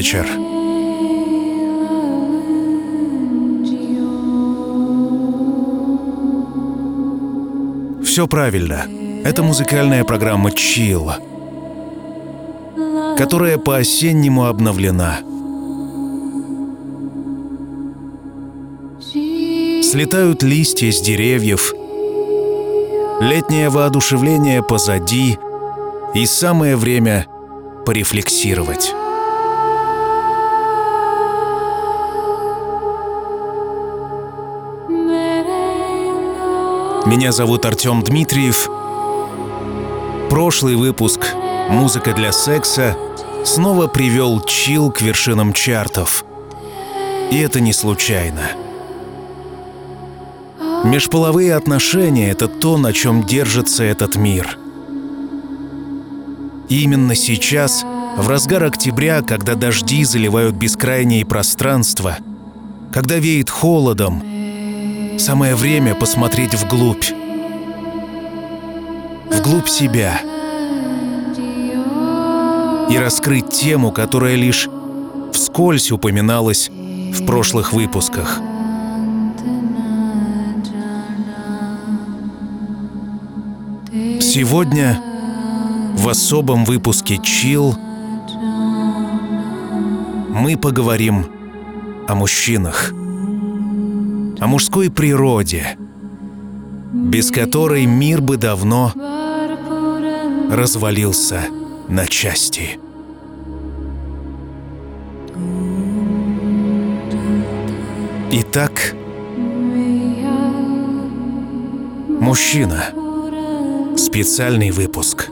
Вечер. Все правильно. Это музыкальная программа «Чил», которая по-осеннему обновлена. Слетают листья с деревьев, летнее воодушевление позади, и самое время порефлексировать. Меня зовут Артем Дмитриев. Прошлый выпуск «Музыка для секса» снова привел чил к вершинам чартов. И это не случайно. Межполовые отношения — это то, на чем держится этот мир. И именно сейчас, в разгар октября, когда дожди заливают бескрайние пространства, когда веет холодом, Самое время посмотреть вглубь. Вглубь себя. И раскрыть тему, которая лишь вскользь упоминалась в прошлых выпусках. Сегодня в особом выпуске «Чил» мы поговорим о мужчинах о мужской природе, без которой мир бы давно развалился на части. Итак, мужчина. Специальный выпуск.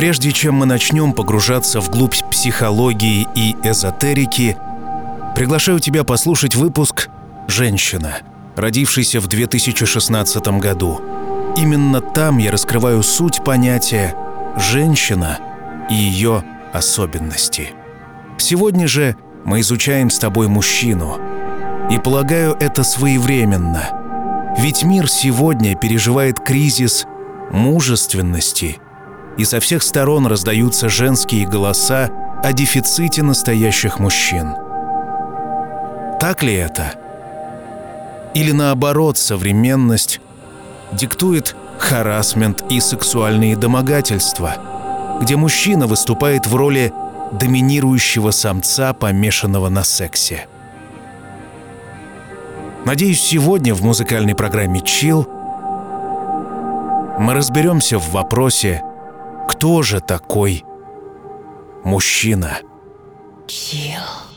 Прежде чем мы начнем погружаться вглубь психологии и эзотерики, приглашаю тебя послушать выпуск «Женщина», родившийся в 2016 году. Именно там я раскрываю суть понятия «женщина» и ее особенности. Сегодня же мы изучаем с тобой мужчину. И полагаю, это своевременно. Ведь мир сегодня переживает кризис мужественности – и со всех сторон раздаются женские голоса о дефиците настоящих мужчин. Так ли это? Или наоборот, современность диктует харасмент и сексуальные домогательства, где мужчина выступает в роли доминирующего самца, помешанного на сексе. Надеюсь, сегодня в музыкальной программе «Чил» мы разберемся в вопросе, кто же такой мужчина? Chill.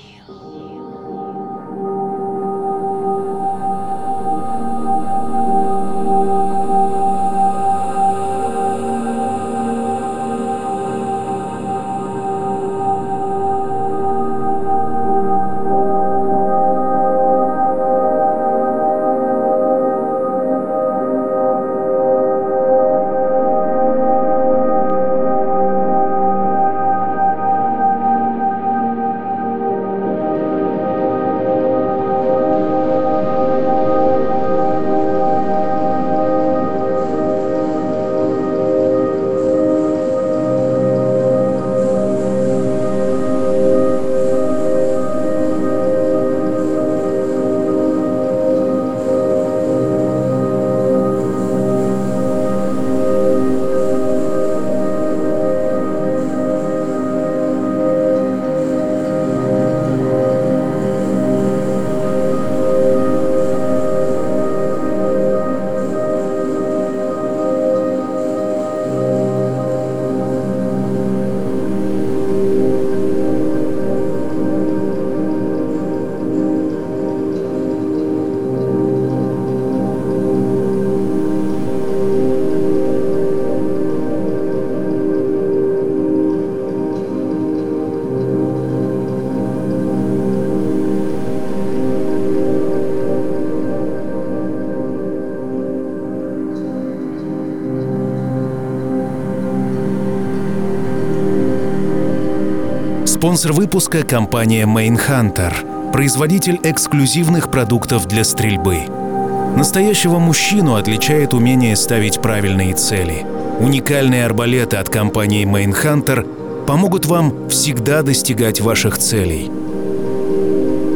Спонсор выпуска – компания Main Hunter, производитель эксклюзивных продуктов для стрельбы. Настоящего мужчину отличает умение ставить правильные цели. Уникальные арбалеты от компании Main Hunter помогут вам всегда достигать ваших целей.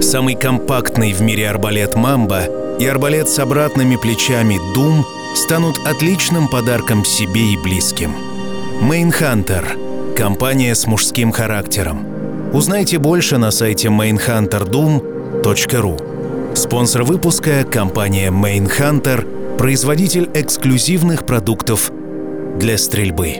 Самый компактный в мире арбалет Мамба и арбалет с обратными плечами Doom станут отличным подарком себе и близким. Hunter – компания с мужским характером – Узнайте больше на сайте mainhunterdoom.ru. Спонсор выпуска – компания Mainhunter, производитель эксклюзивных продуктов для стрельбы.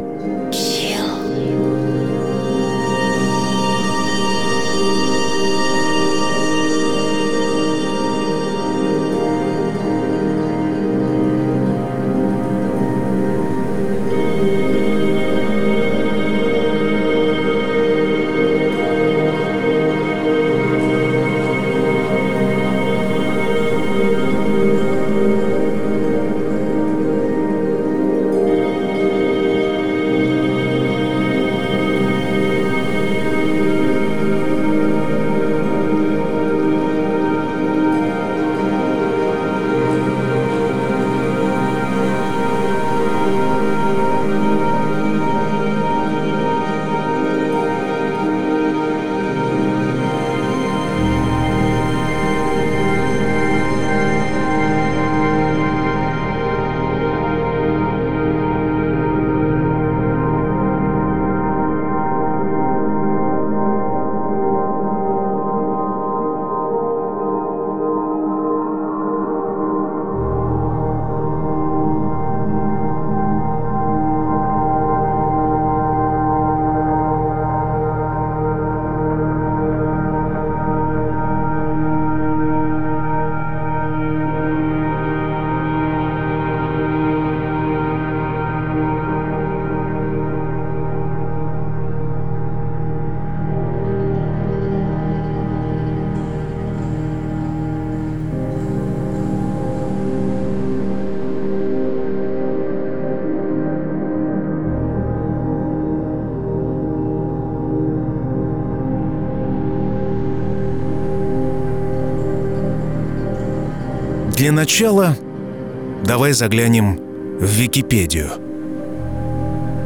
Для начала давай заглянем в Википедию.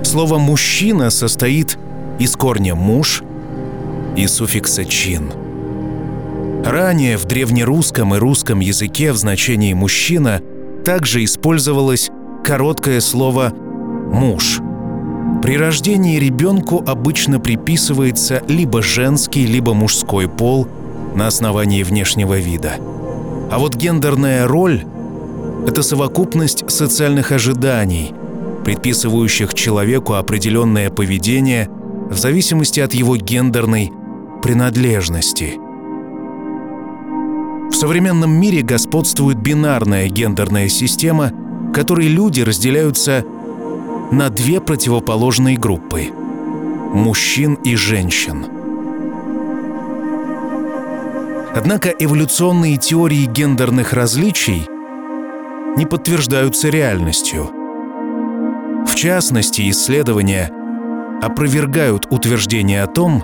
Слово «мужчина» состоит из корня «муж» и суффикса «чин». Ранее в древнерусском и русском языке в значении «мужчина» также использовалось короткое слово «муж». При рождении ребенку обычно приписывается либо женский, либо мужской пол на основании внешнего вида. А вот гендерная роль — это совокупность социальных ожиданий, предписывающих человеку определенное поведение в зависимости от его гендерной принадлежности. В современном мире господствует бинарная гендерная система, в которой люди разделяются на две противоположные группы – мужчин и женщин. Однако эволюционные теории гендерных различий не подтверждаются реальностью. В частности, исследования опровергают утверждение о том,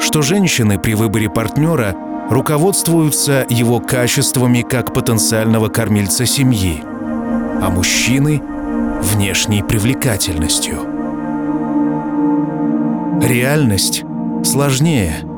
что женщины при выборе партнера руководствуются его качествами как потенциального кормильца семьи, а мужчины – внешней привлекательностью. Реальность сложнее –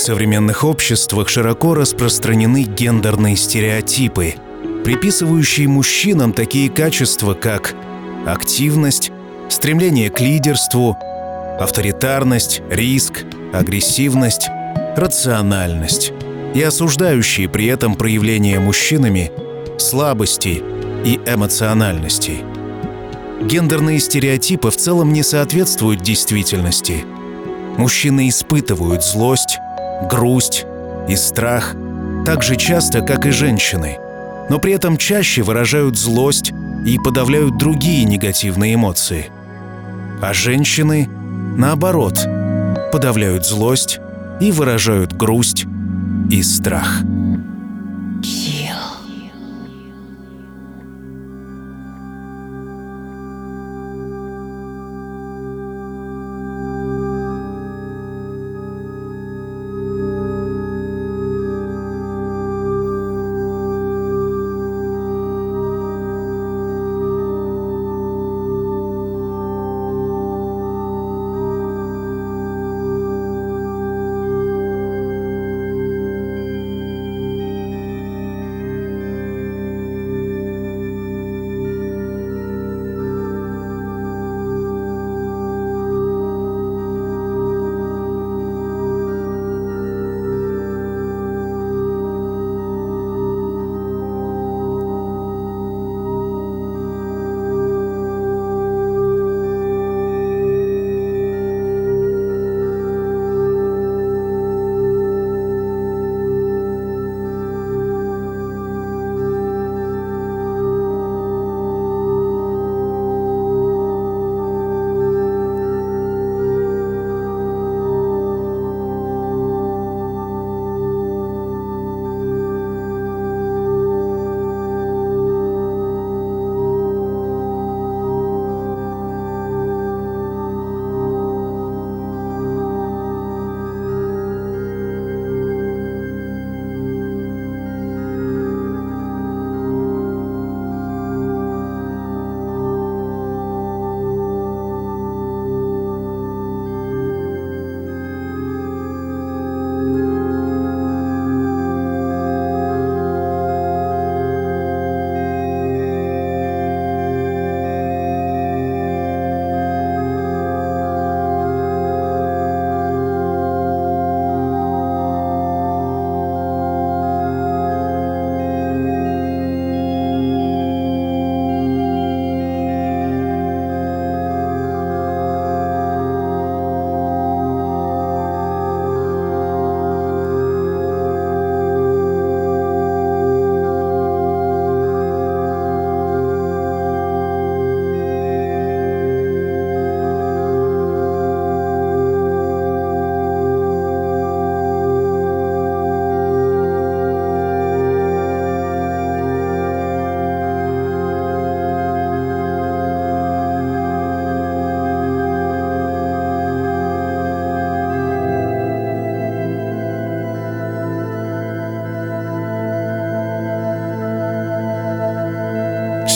современных обществах широко распространены гендерные стереотипы, приписывающие мужчинам такие качества, как активность, стремление к лидерству, авторитарность, риск, агрессивность, рациональность и осуждающие при этом проявления мужчинами слабости и эмоциональности. Гендерные стереотипы в целом не соответствуют действительности. Мужчины испытывают злость, грусть и страх так же часто, как и женщины, но при этом чаще выражают злость и подавляют другие негативные эмоции. А женщины, наоборот, подавляют злость и выражают грусть и страх.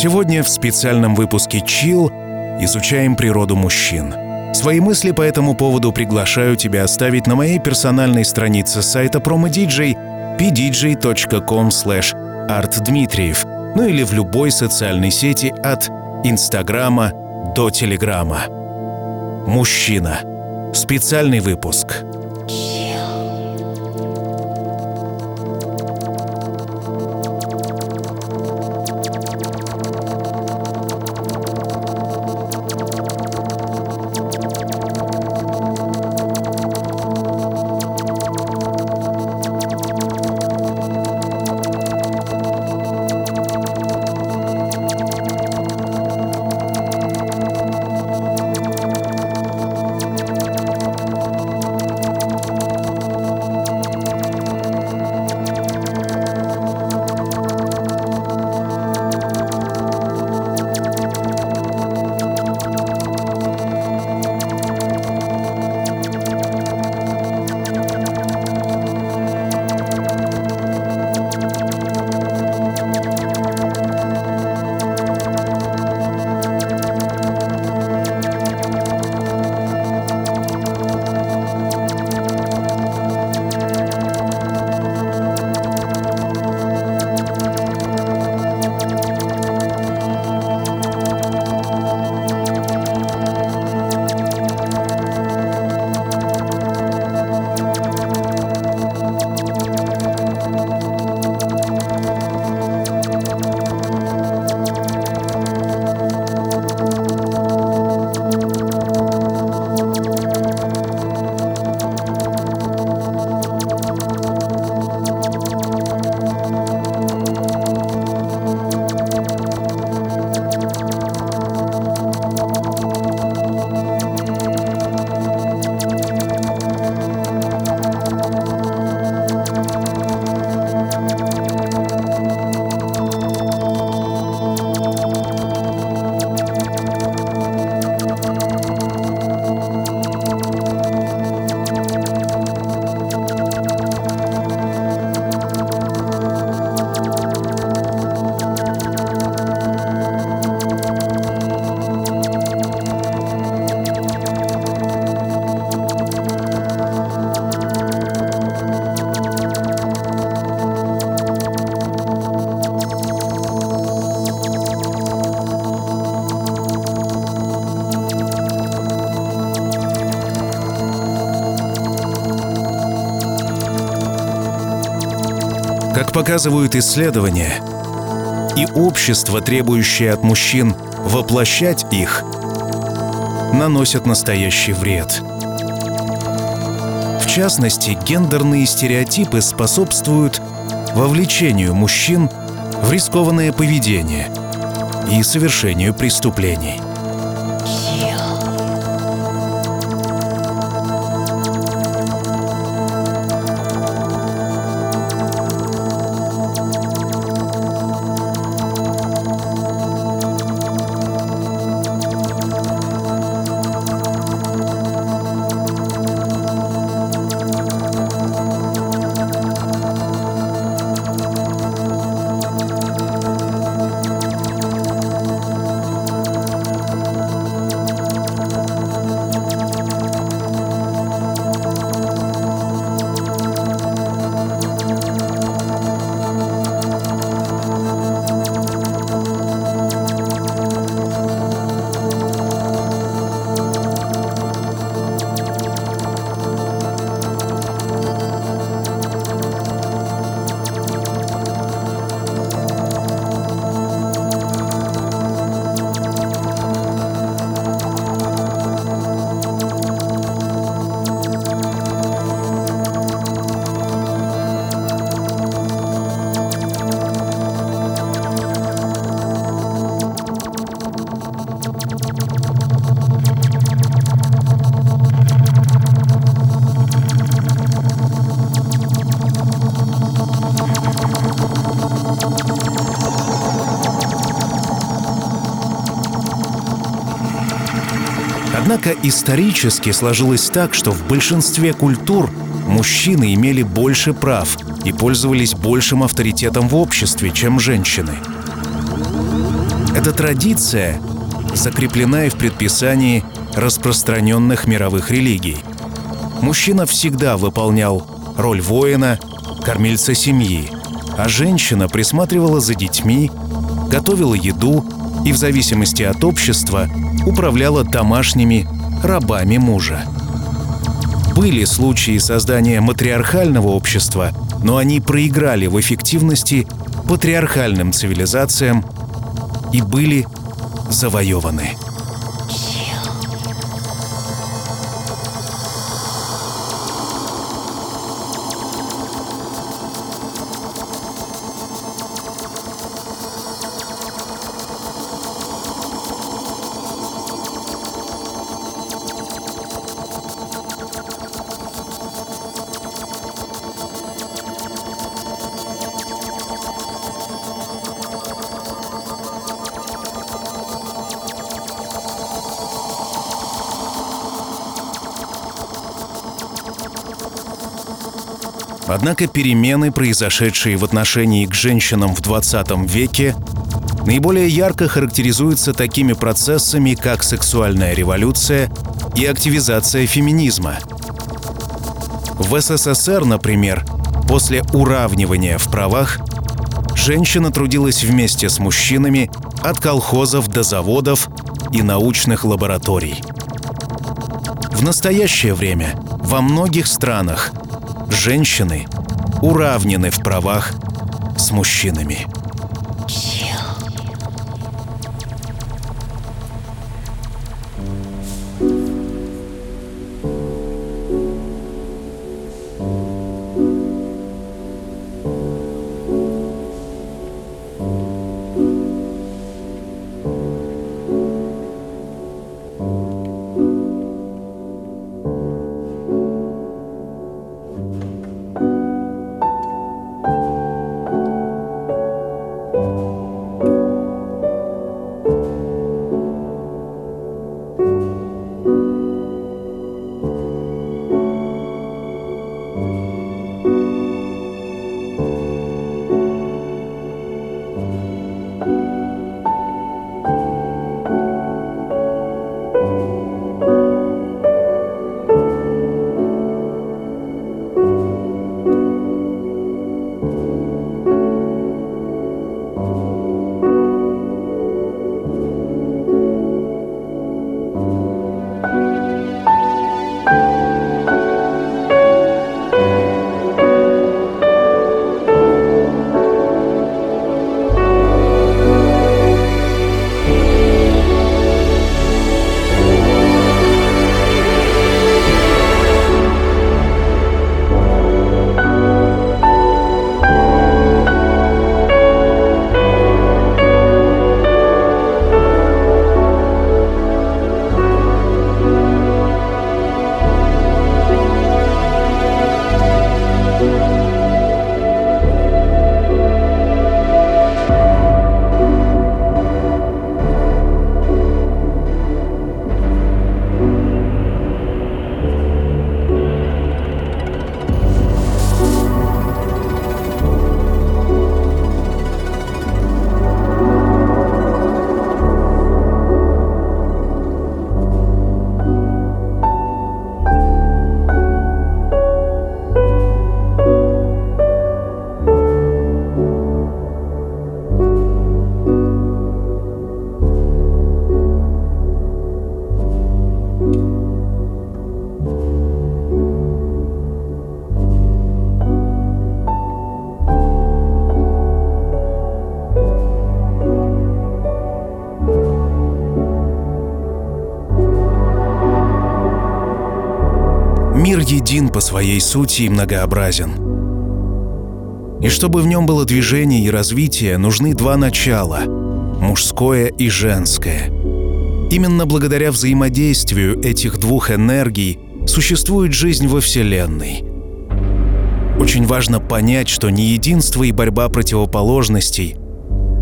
Сегодня в специальном выпуске «Чил» изучаем природу мужчин. Свои мысли по этому поводу приглашаю тебя оставить на моей персональной странице сайта PromoDJ pdj.com artdmitriev, ну или в любой социальной сети от Инстаграма до Телеграма. Мужчина. Специальный выпуск. Показывают исследования, и общество, требующее от мужчин воплощать их, наносят настоящий вред. В частности, гендерные стереотипы способствуют вовлечению мужчин в рискованное поведение и совершению преступлений. Однако исторически сложилось так, что в большинстве культур мужчины имели больше прав и пользовались большим авторитетом в обществе, чем женщины. Эта традиция закреплена и в предписании распространенных мировых религий. Мужчина всегда выполнял роль воина, кормильца семьи, а женщина присматривала за детьми, готовила еду и в зависимости от общества управляла домашними рабами мужа. Были случаи создания матриархального общества, но они проиграли в эффективности патриархальным цивилизациям и были завоеваны. Однако перемены, произошедшие в отношении к женщинам в 20 веке, наиболее ярко характеризуются такими процессами, как сексуальная революция и активизация феминизма. В СССР, например, после уравнивания в правах, женщина трудилась вместе с мужчинами от колхозов до заводов и научных лабораторий. В настоящее время во многих странах – женщины уравнены в правах с мужчинами. Един по своей сути и многообразен. И чтобы в нем было движение и развитие, нужны два начала – мужское и женское. Именно благодаря взаимодействию этих двух энергий существует жизнь во Вселенной. Очень важно понять, что не единство и борьба противоположностей,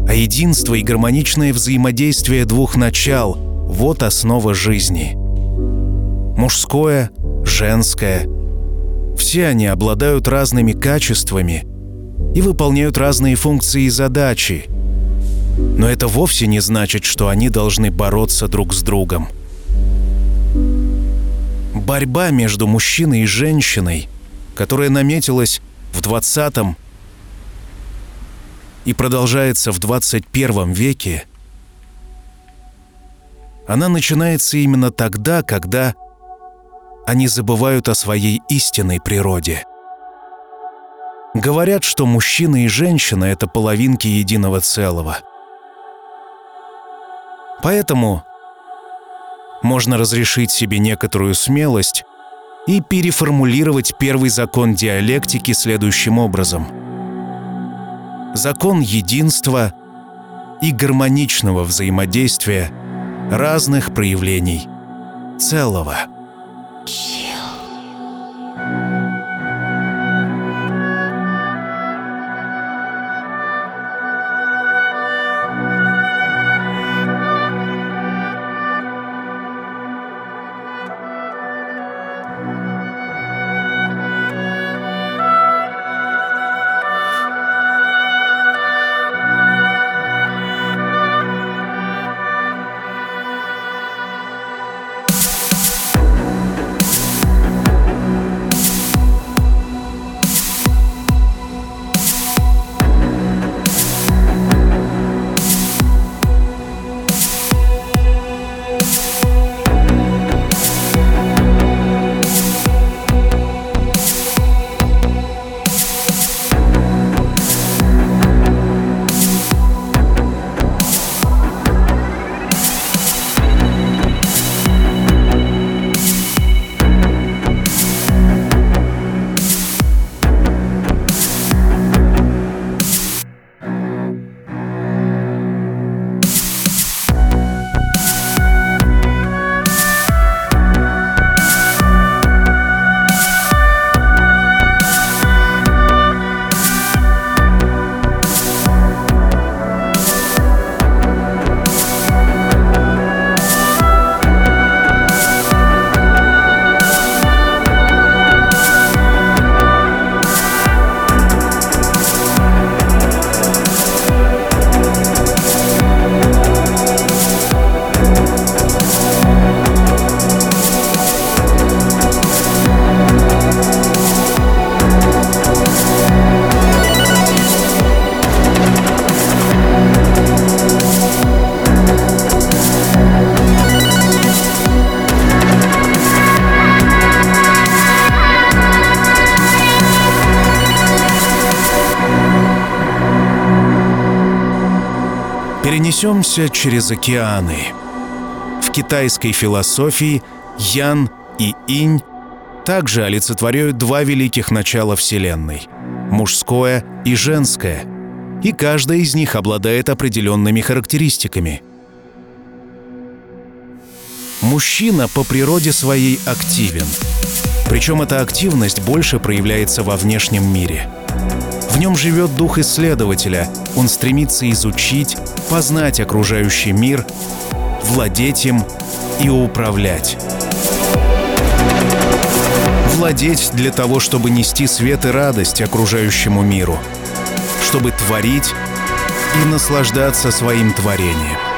а единство и гармоничное взаимодействие двух начал – вот основа жизни. Мужское, женское – все они обладают разными качествами – и выполняют разные функции и задачи. Но это вовсе не значит, что они должны бороться друг с другом. Борьба между мужчиной и женщиной, которая наметилась в 20 и продолжается в 21 веке, она начинается именно тогда, когда они забывают о своей истинной природе – Говорят, что мужчина и женщина — это половинки единого целого. Поэтому можно разрешить себе некоторую смелость и переформулировать первый закон диалектики следующим образом. Закон единства и гармоничного взаимодействия разных проявлений целого. Chill. Перенесемся через океаны. В китайской философии Ян и Инь также олицетворяют два великих начала Вселенной – мужское и женское, и каждая из них обладает определенными характеристиками. Мужчина по природе своей активен, причем эта активность больше проявляется во внешнем мире – в нем живет дух исследователя. Он стремится изучить, познать окружающий мир, владеть им и управлять. Владеть для того, чтобы нести свет и радость окружающему миру, чтобы творить и наслаждаться своим творением.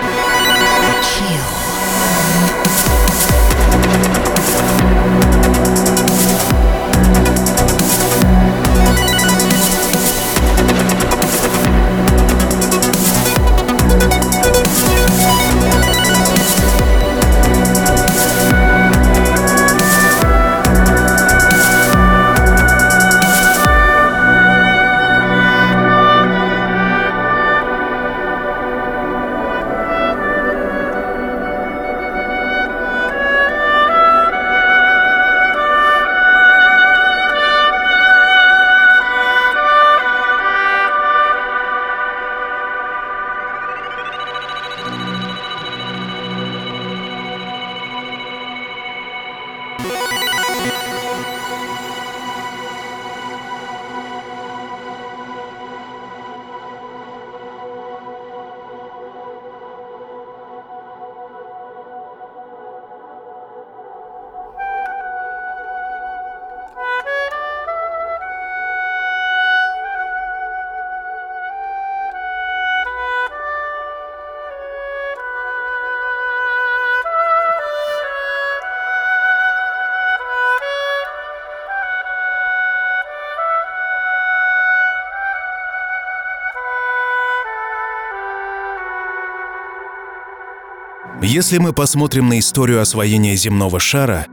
Если мы посмотрим на историю освоения земного шара,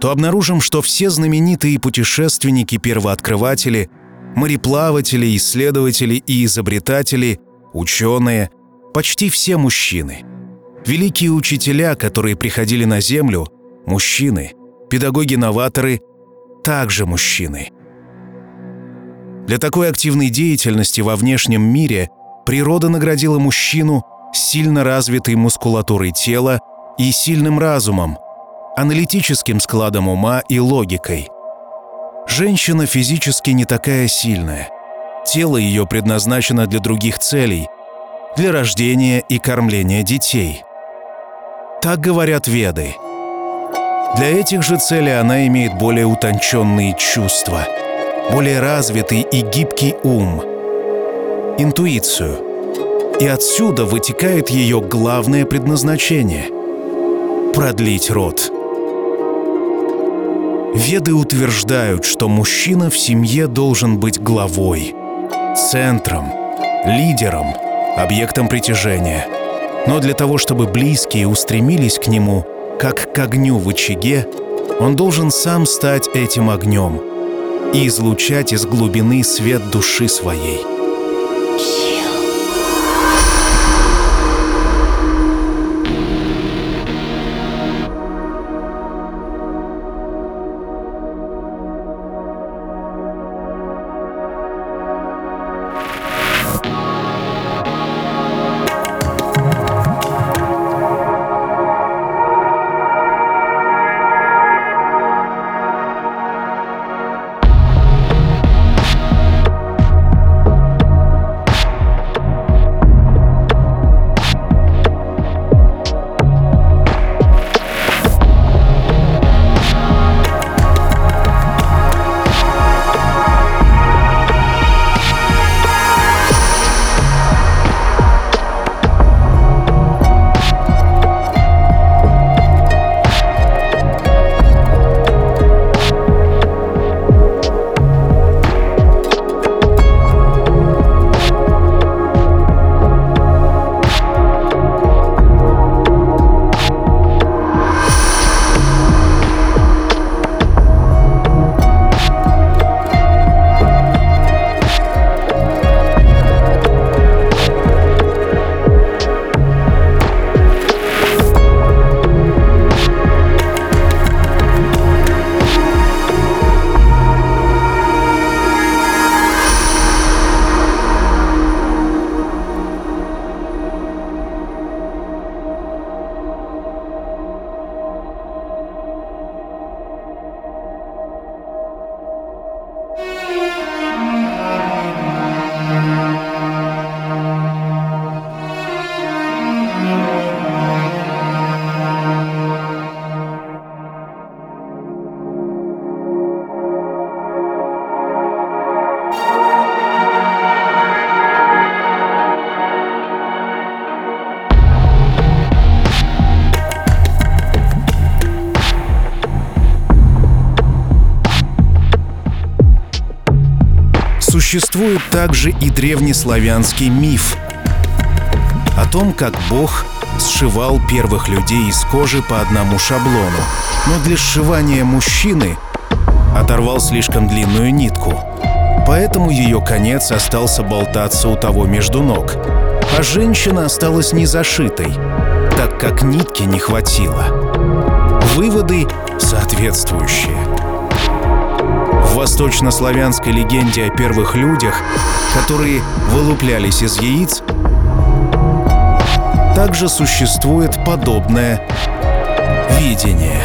то обнаружим, что все знаменитые путешественники, первооткрыватели, мореплаватели, исследователи и изобретатели, ученые, почти все мужчины. Великие учителя, которые приходили на Землю, мужчины, педагоги-новаторы, также мужчины. Для такой активной деятельности во внешнем мире природа наградила мужчину сильно развитой мускулатурой тела и сильным разумом, аналитическим складом ума и логикой. Женщина физически не такая сильная. Тело ее предназначено для других целей, для рождения и кормления детей. Так говорят веды. Для этих же целей она имеет более утонченные чувства, более развитый и гибкий ум, интуицию. И отсюда вытекает ее главное предназначение – продлить род. Веды утверждают, что мужчина в семье должен быть главой, центром, лидером, объектом притяжения. Но для того, чтобы близкие устремились к нему, как к огню в очаге, он должен сам стать этим огнем и излучать из глубины свет души своей – Существует также и древнеславянский миф о том, как Бог сшивал первых людей из кожи по одному шаблону, но для сшивания мужчины оторвал слишком длинную нитку. Поэтому ее конец остался болтаться у того между ног, а женщина осталась незашитой, так как нитки не хватило. Выводы соответствующие – в восточнославянской легенде о первых людях, которые вылуплялись из яиц, также существует подобное видение.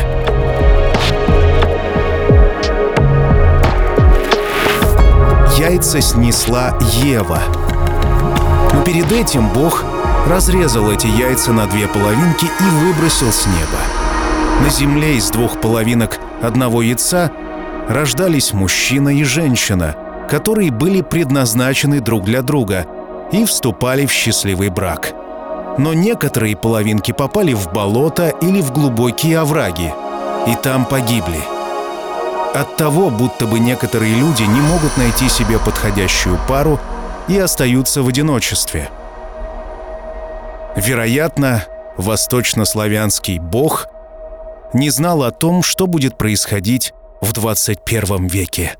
Яйца снесла Ева. Но перед этим Бог разрезал эти яйца на две половинки и выбросил с неба. На земле из двух половинок одного яйца рождались мужчина и женщина, которые были предназначены друг для друга и вступали в счастливый брак. Но некоторые половинки попали в болото или в глубокие овраги, и там погибли. От того, будто бы некоторые люди не могут найти себе подходящую пару и остаются в одиночестве. Вероятно, восточнославянский бог, не знал о том, что будет происходить в 21 веке.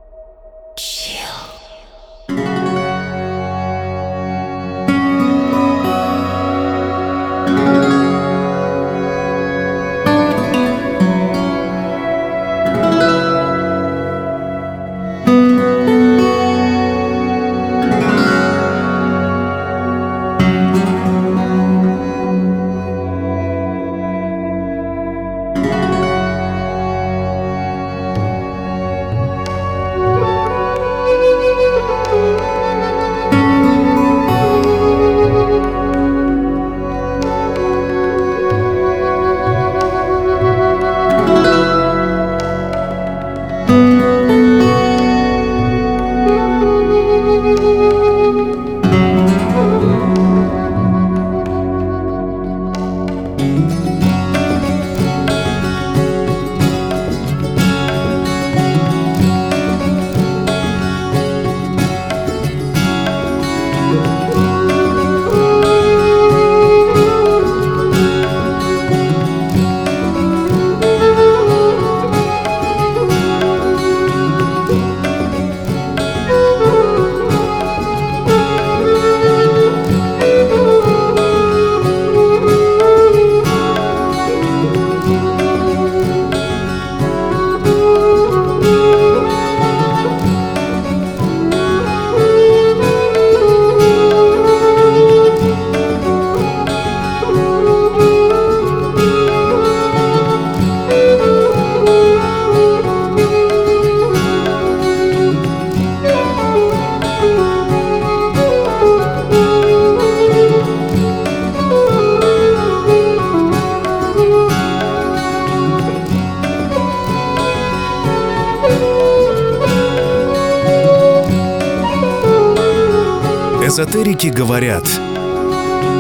Эзотерики говорят,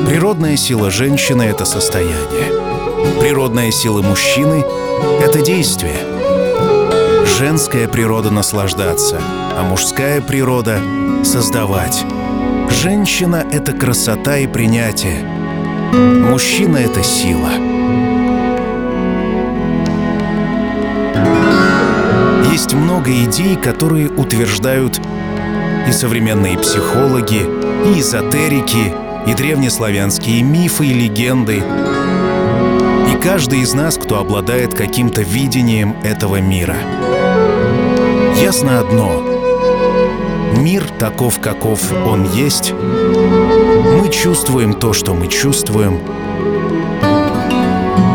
природная сила женщины — это состояние, природная сила мужчины — это действие. Женская природа — наслаждаться, а мужская природа — создавать. Женщина — это красота и принятие. Мужчина — это сила. Есть много идей, которые утверждают и современные психологи, и эзотерики, и древнеславянские мифы и легенды. И каждый из нас, кто обладает каким-то видением этого мира. Ясно одно. Мир таков, каков он есть. Мы чувствуем то, что мы чувствуем.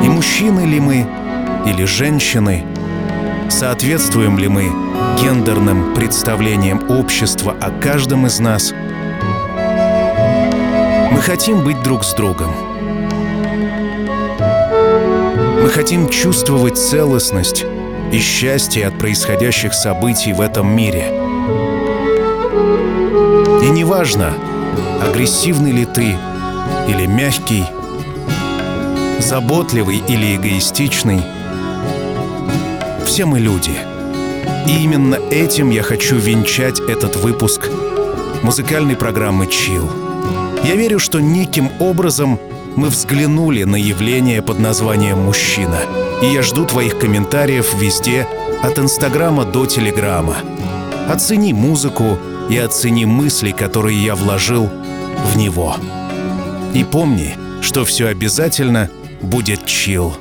И мужчины ли мы, или женщины, соответствуем ли мы гендерным представлениям общества о каждом из нас – хотим быть друг с другом. Мы хотим чувствовать целостность и счастье от происходящих событий в этом мире. И неважно, агрессивный ли ты или мягкий, заботливый или эгоистичный, все мы люди. И именно этим я хочу венчать этот выпуск музыкальной программы «Chill». Я верю, что неким образом мы взглянули на явление под названием «мужчина». И я жду твоих комментариев везде, от Инстаграма до Телеграма. Оцени музыку и оцени мысли, которые я вложил в него. И помни, что все обязательно будет чил.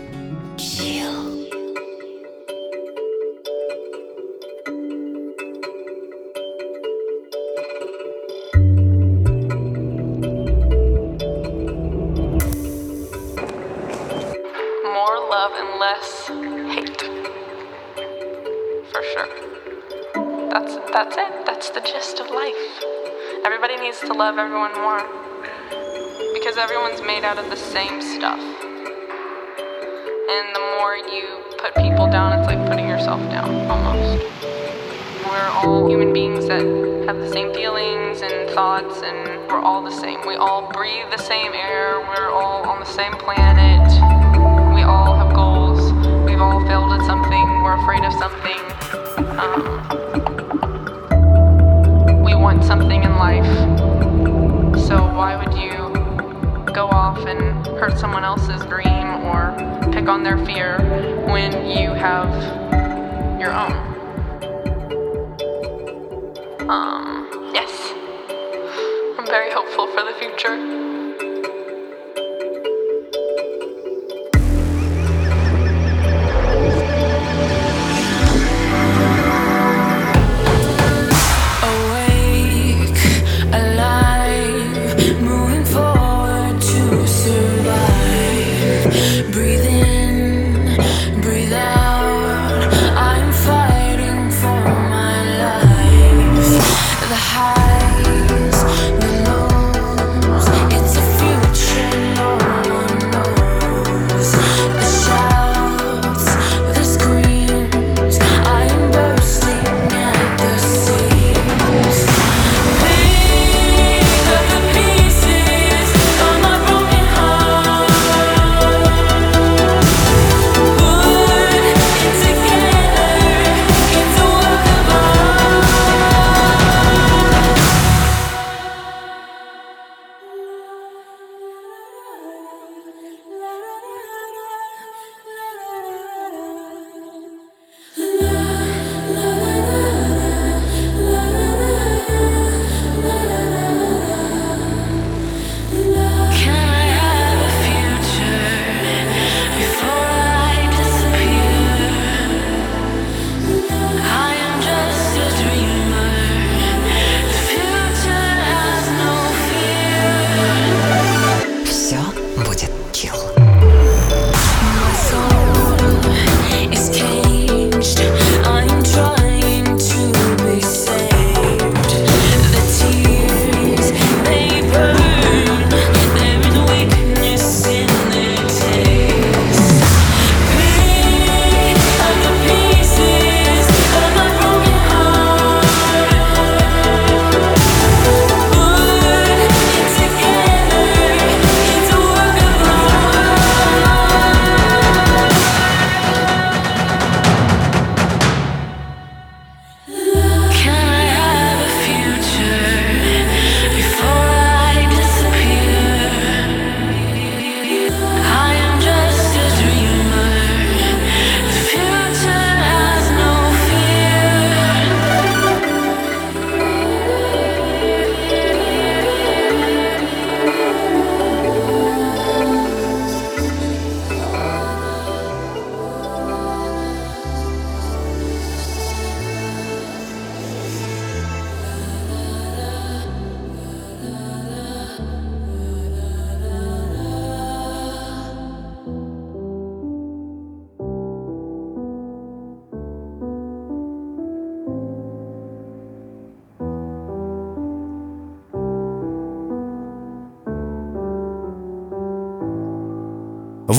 The same stuff. And the more you put people down, it's like putting yourself down, almost. We're all human beings that have the same feelings and thoughts, and we're all the same. We all breathe the same air, we're all on the same planet. We all have goals. We've all failed at something, we're afraid of something. Um, we want something in life. So why would and hurt someone else's dream or pick on their fear when you have your own. Um, yes. I'm very hopeful for the future.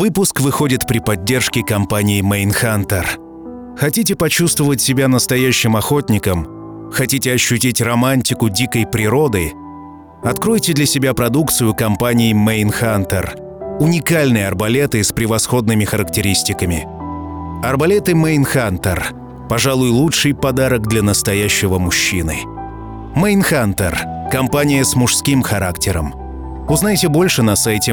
Выпуск выходит при поддержке компании Mainhunter. Хотите почувствовать себя настоящим охотником? Хотите ощутить романтику дикой природы? Откройте для себя продукцию компании Mainhunter. Уникальные арбалеты с превосходными характеристиками. Арбалеты Mainhunter – пожалуй, лучший подарок для настоящего мужчины. Mainhunter – компания с мужским характером. Узнайте больше на сайте